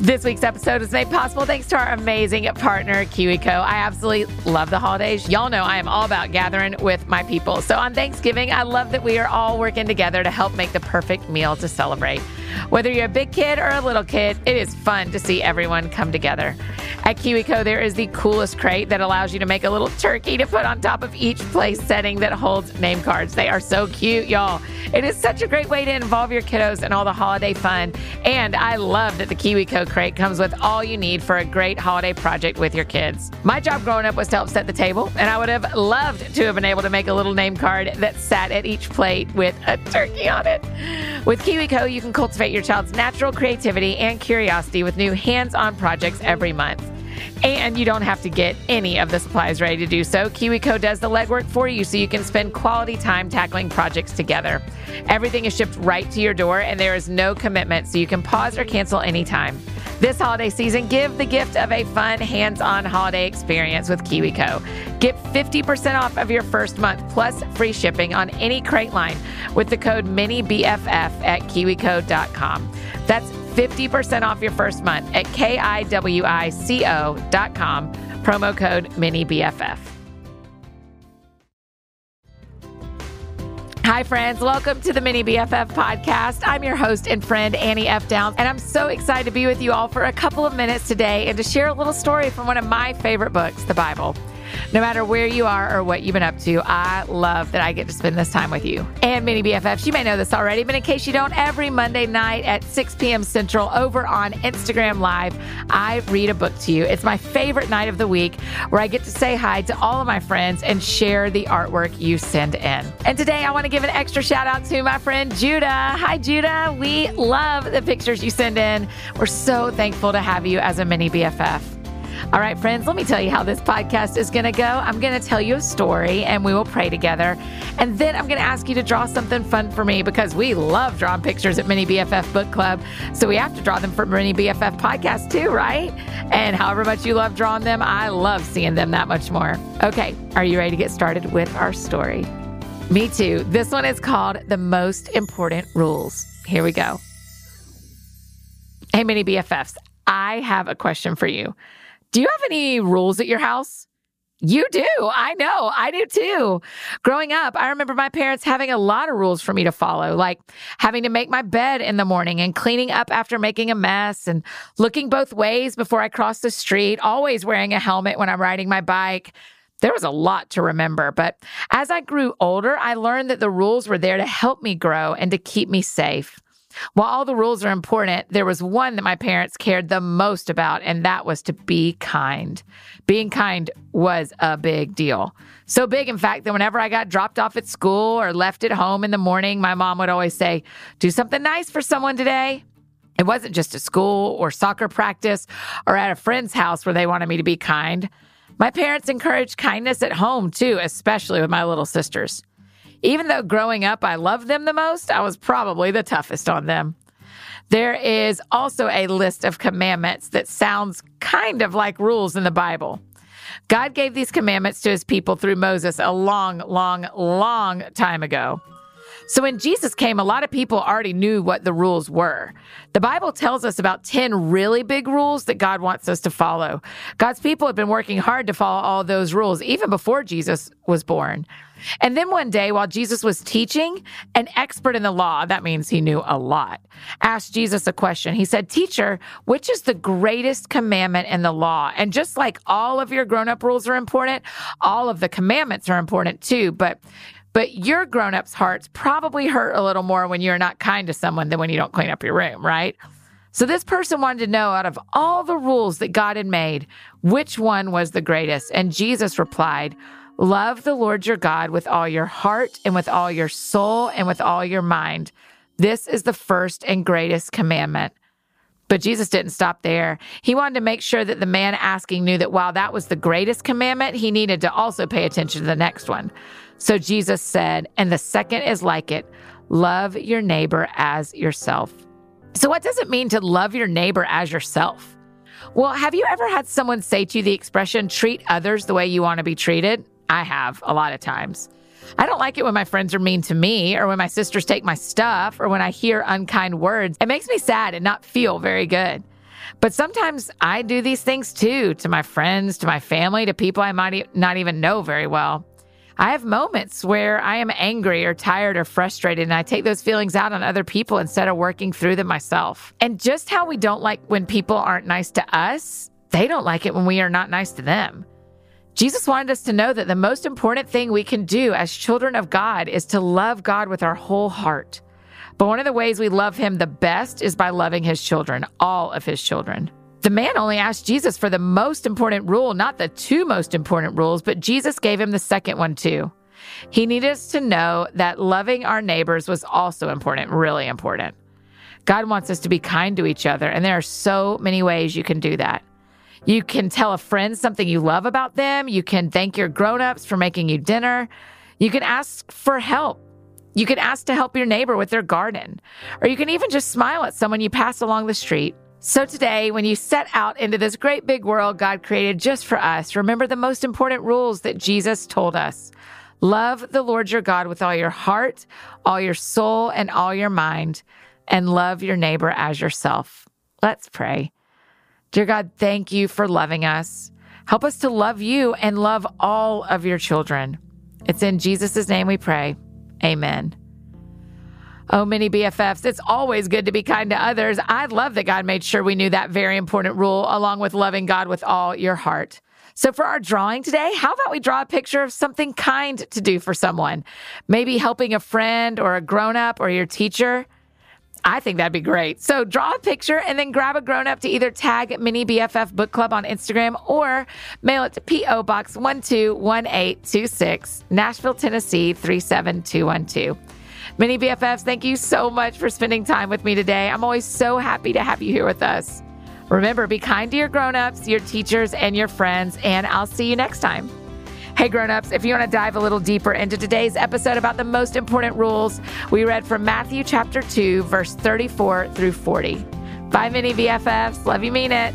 This week's episode is made possible thanks to our amazing partner, KiwiCo. I absolutely love the holidays. Y'all know I am all about gathering with my people. So on Thanksgiving, I love that we are all working together to help make the perfect meal to celebrate. Whether you're a big kid or a little kid, it is fun to see everyone come together. At KiwiCo, there is the coolest crate that allows you to make a little turkey to put on top of each place setting that holds name cards. They are so cute, y'all. It is such a great way to involve your kiddos in all the holiday fun. And I love that the KiwiCo crate comes with all you need for a great holiday project with your kids. My job growing up was to help set the table, and I would have loved to have been able to make a little name card that sat at each plate with a turkey on it. With KiwiCo, you can cultivate your child's natural creativity and curiosity with new hands on projects every month. And you don't have to get any of the supplies ready to do so. KiwiCo does the legwork for you so you can spend quality time tackling projects together. Everything is shipped right to your door, and there is no commitment, so you can pause or cancel anytime. This holiday season, give the gift of a fun, hands on holiday experience with KiwiCo. Get 50% off of your first month plus free shipping on any crate line with the code MINIBFF at kiwico.com. That's 50% off your first month at kiwico.com. Promo code MINIBFF. Hi, friends. Welcome to the Mini BFF podcast. I'm your host and friend, Annie F. Downs, and I'm so excited to be with you all for a couple of minutes today and to share a little story from one of my favorite books, the Bible. No matter where you are or what you've been up to, I love that I get to spend this time with you. And Mini BFFs, you may know this already, but in case you don't, every Monday night at 6 p.m. Central over on Instagram Live, I read a book to you. It's my favorite night of the week where I get to say hi to all of my friends and share the artwork you send in. And today I want to give an extra shout out to my friend Judah. Hi, Judah. We love the pictures you send in. We're so thankful to have you as a mini BFF. All right, friends, let me tell you how this podcast is going to go. I'm going to tell you a story and we will pray together. And then I'm going to ask you to draw something fun for me because we love drawing pictures at Mini BFF Book Club. So we have to draw them for Mini BFF Podcast too, right? And however much you love drawing them, I love seeing them that much more. Okay, are you ready to get started with our story? Me too. This one is called The Most Important Rules. Here we go. Hey, Mini BFFs, I have a question for you. Do you have any rules at your house? You do. I know. I do too. Growing up, I remember my parents having a lot of rules for me to follow, like having to make my bed in the morning and cleaning up after making a mess and looking both ways before I cross the street, always wearing a helmet when I'm riding my bike. There was a lot to remember, but as I grew older, I learned that the rules were there to help me grow and to keep me safe. While all the rules are important, there was one that my parents cared the most about, and that was to be kind. Being kind was a big deal. So big, in fact, that whenever I got dropped off at school or left at home in the morning, my mom would always say, Do something nice for someone today. It wasn't just at school or soccer practice or at a friend's house where they wanted me to be kind. My parents encouraged kindness at home too, especially with my little sisters. Even though growing up I loved them the most, I was probably the toughest on them. There is also a list of commandments that sounds kind of like rules in the Bible. God gave these commandments to his people through Moses a long, long, long time ago. So when Jesus came, a lot of people already knew what the rules were. The Bible tells us about 10 really big rules that God wants us to follow. God's people have been working hard to follow all those rules even before Jesus was born. And then one day, while Jesus was teaching, an expert in the law, that means he knew a lot, asked Jesus a question. He said, Teacher, which is the greatest commandment in the law? And just like all of your grown up rules are important, all of the commandments are important too. But but your grown up's hearts probably hurt a little more when you're not kind to someone than when you don't clean up your room, right? So this person wanted to know out of all the rules that God had made, which one was the greatest? And Jesus replied, Love the Lord your God with all your heart and with all your soul and with all your mind. This is the first and greatest commandment. But Jesus didn't stop there. He wanted to make sure that the man asking knew that while that was the greatest commandment, he needed to also pay attention to the next one. So Jesus said, and the second is like it love your neighbor as yourself. So, what does it mean to love your neighbor as yourself? Well, have you ever had someone say to you the expression, treat others the way you want to be treated? I have a lot of times. I don't like it when my friends are mean to me or when my sisters take my stuff or when I hear unkind words. It makes me sad and not feel very good. But sometimes I do these things too to my friends, to my family, to people I might not even know very well. I have moments where I am angry or tired or frustrated, and I take those feelings out on other people instead of working through them myself. And just how we don't like when people aren't nice to us, they don't like it when we are not nice to them. Jesus wanted us to know that the most important thing we can do as children of God is to love God with our whole heart. But one of the ways we love him the best is by loving his children, all of his children. The man only asked Jesus for the most important rule, not the two most important rules, but Jesus gave him the second one too. He needed us to know that loving our neighbors was also important, really important. God wants us to be kind to each other, and there are so many ways you can do that. You can tell a friend something you love about them. You can thank your grown-ups for making you dinner. You can ask for help. You can ask to help your neighbor with their garden, or you can even just smile at someone you pass along the street. So today, when you set out into this great big world God created just for us, remember the most important rules that Jesus told us. Love the Lord your God with all your heart, all your soul, and all your mind, and love your neighbor as yourself. Let's pray. Dear God, thank you for loving us. Help us to love you and love all of your children. It's in Jesus' name we pray. Amen. Oh, Mini BFFs, it's always good to be kind to others. I love that God made sure we knew that very important rule, along with loving God with all your heart. So, for our drawing today, how about we draw a picture of something kind to do for someone? Maybe helping a friend or a grown up or your teacher. I think that'd be great. So, draw a picture and then grab a grown up to either tag Mini BFF Book Club on Instagram or mail it to P.O. Box 121826, Nashville, Tennessee 37212. Mini BFFs, thank you so much for spending time with me today. I'm always so happy to have you here with us. Remember, be kind to your grown-ups, your teachers, and your friends, and I'll see you next time. Hey, grown-ups, if you want to dive a little deeper into today's episode about the most important rules, we read from Matthew chapter 2, verse 34 through 40. Bye, Mini BFFs. Love you, mean it.